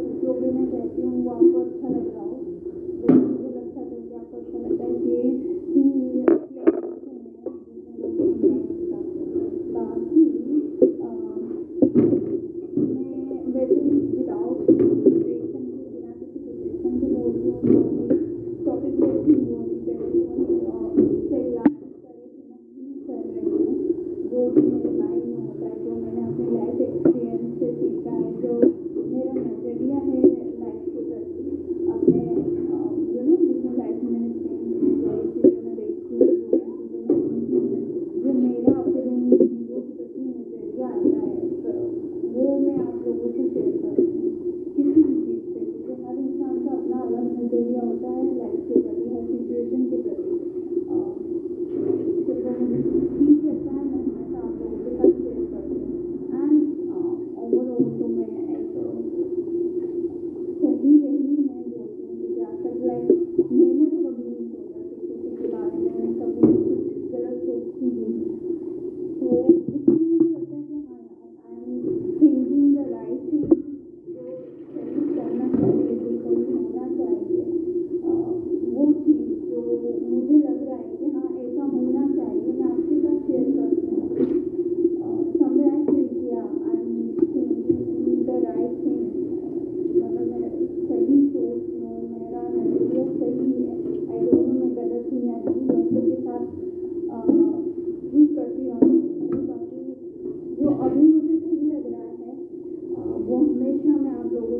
जो भी मैं कहती हूँ वो आपको अच्छा लग रहा हो।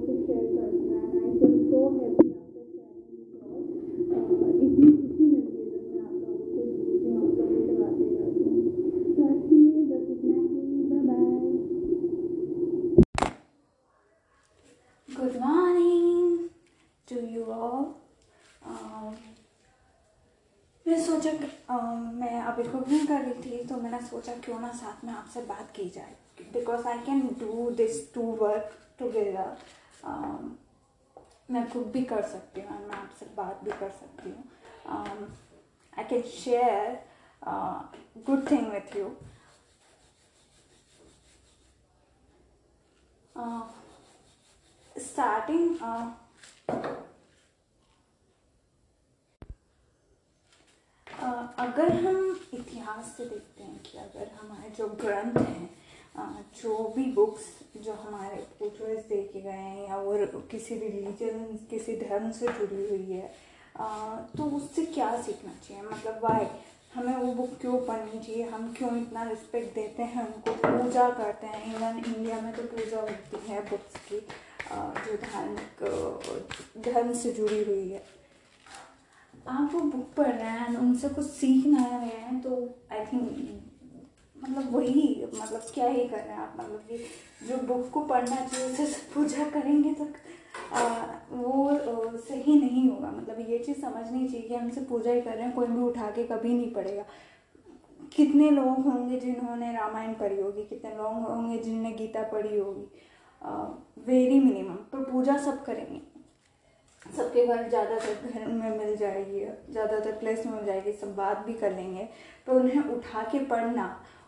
से शेयर करती एंड आई मैं आप लोगों से के सोचा um, मैं अभी कुकिंग कर रही थी तो मैंने सोचा क्यों ना साथ में आपसे बात की जाए because I can do this to work together मैं कुक भी कर सकती हूँ मैं आपसे बात भी कर सकती हूँ। I can share good thing with you uh, अगर हम इतिहास से देखते हैं कि अगर हमारे जो ग्रंथ हैं जो भी बुक्स जो हमारे पूर्वज दे के गए हैं या और किसी रिलीजन किसी धर्म से जुड़ी हुई है तो उससे क्या सीखना चाहिए? मतलब वाई हमें वो बुक क्यों पढ़नी चाहिए? हम क्यों इतना रिस्पेक्ट देते हैं उनको? पूजा करते हैं। इवन इंडिया में तो पूजा होती है बुक्स की जो धार्मिक धर्म से जुड़ी हुई है। आप वो बुक पढ़ रहे हैं, उनसे कुछ सीख रहे हैं तो आई थिंक मतलब वही मतलब क्या ही कर रहे हैं आप मतलब कि जो बुक को पढ़ना चाहिए उसे पूजा करेंगे तो आ, वो सही नहीं होगा। मतलब ये चीज़ समझनी चाहिए कि हम सिर्फ़ पूजा ही कर रहे हैं कोई भी उठा के कभी नहीं पढ़ेगा। कितने लोग होंगे जिन्होंने रामायण पढ़ी होगी कितने लोग होंगे जिनने गीता पढ़ी होगी? वेरी मिनिमम पर पूजा सब करेंगे। सबके घर ज़्यादातर घर में मिल जाएगी ज़्यादातर प्लेस में मिल जाएगी सब बात भी कर लेंगे। पर उन्हें उठा के पढ़ना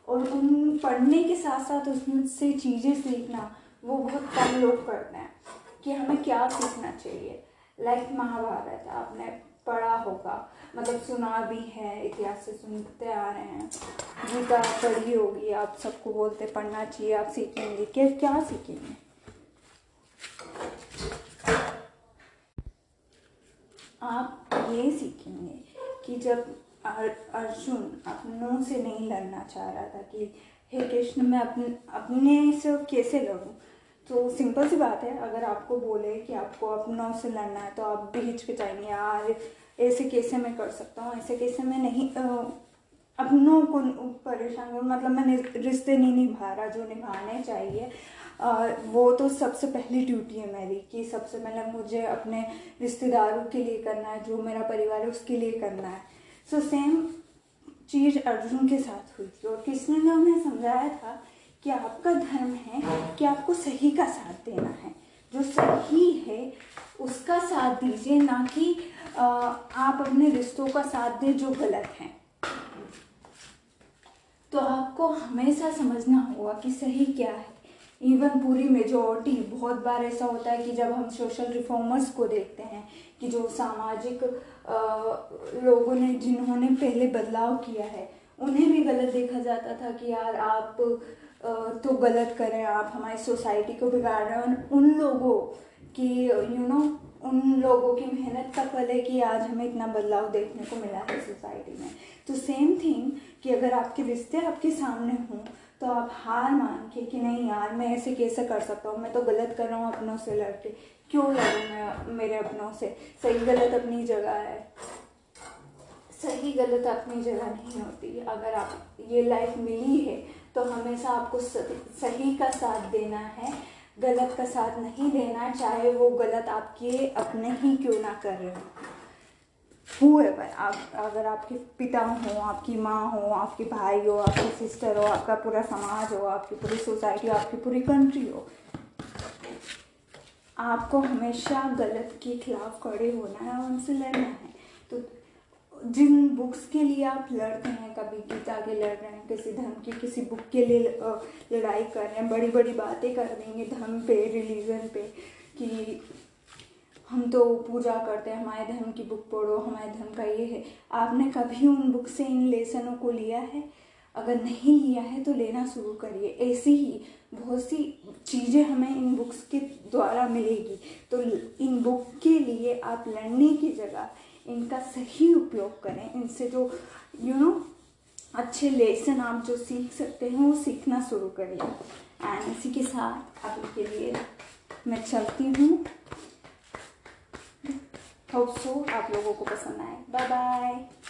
और उन पढ़ने के साथ साथ उससे चीज़ें सीखना, वो बहुत कम लोग करते हैं कि हमें क्या सीखना चाहिए। लाइक महाभारत, आपने पढ़ा होगा। मतलब सुना भी है, इतिहास से सुनते आ रहे हैं। गीता पढ़ी होगी, आप सबको बोलते पढ़ना चाहिए, आप सीखेंगे। क्या क्या सीखेंगे? आप ये सीखेंगे कि जब अर्जुन अपनों से नहीं लड़ना चाह रहा था कि हे कृष्ण मैं अपने अपने से कैसे लड़ूं? तो सिंपल सी बात है अगर आपको बोले कि आपको अपनों से लड़ना है तो आप भी हिचकिचाएँगे यार ऐसे कैसे मैं कर सकता हूँ? ऐसे कैसे मैं नहीं अपनों को परेशान करूँ, मतलब मैंने रिश्ते नहीं निभा रहा जो निभाने चाहिए। अ, वो तो सबसे पहली ड्यूटी है मेरी कि सबसे पहले मुझे अपने रिश्तेदारों के लिए करना है जो मेरा परिवार है उसके लिए करना है। सो so, सेम चीज़ अर्जुन के साथ हुई थी और कृष्ण ने उन्हें समझाया था कि आपका धर्म है कि आपको सही का साथ देना है। जो सही है उसका साथ दीजिए ना कि अ, आप अपने रिश्तों का साथ दें जो गलत हैं। तो आपको हमेशा समझना होगा कि सही क्या है। इवन पूरी मेजोरिटी बहुत बार ऐसा होता है कि जब हम सोशल रिफॉर्मर्स को देखते हैं कि जो सामाजिक लोगों ने, जिन्होंने पहले बदलाव किया है, उन्हें भी गलत देखा जाता था कि यार आप तो गलत करें, आप हमारी सोसाइटी को बिगाड़ रहे हैं। उन लोगों की यू नो उन लोगों की मेहनत का फल है कि आज हमें इतना बदलाव देखने को मिला है सोसाइटी में। तो सेम थिंग कि अगर आपके रिश्ते आपके सामने हों तो आप हार मान के कि नहीं यार, मैं ऐसे कैसे कर सकता हूँ? मैं तो गलत कर रहा हूँ अपनों से लड़के क्यों लड़ूँ मैं मेरे अपनों से? सही गलत अपनी जगह है। सही गलत अपनी जगह नहीं होती। अगर आप, ये लाइफ मिली है तो हमेशा आपको सही का साथ देना है। गलत का साथ नहीं देना, चाहे वो गलत आपके अपने ही क्यों ना कर रहे हो। आप, अगर आपके पिता हो, आपकी माँ हो, आपके भाई हो, आपकी सिस्टर हो, आपका पूरा समाज हो, आपकी पूरी सोसाइटी हो, आपकी पूरी कंट्री हो, आपको हमेशा गलत के खिलाफ खड़े होना है और उनसे लड़ना है। तो जिन बुक्स के लिए आप लड़ते हैं, कभी गीता के लड़ रहे हैं, किसी धर्म की, किसी बुक के लिए लड़ाई कर रहे हैं बड़ी बड़ी बातें कर देंगे धर्म पे रिलीजन पे, कि हम तो पूजा करते हैं, हमारे धर्म की बुक पढ़ो, हमारे धर्म का ये है। आपने कभी उन बुक से, इन लेसनों को लिया है? अगर नहीं लिया है तो लेना शुरू करिए। ऐसी ही बहुत सी चीज़ें हमें इन बुक्स के द्वारा मिलेगी। तो इन बुक के लिए आप लड़ने की जगह इनका सही उपयोग करें। इनसे जो यू you नो know, अच्छे लेसन आप जो सीख सकते हैं वो सीखना शुरू करिए। एंड इसी के साथ अभी के लिए मैं चलती हूँ। होप सो आप लोगों को पसंद आए। Bye bye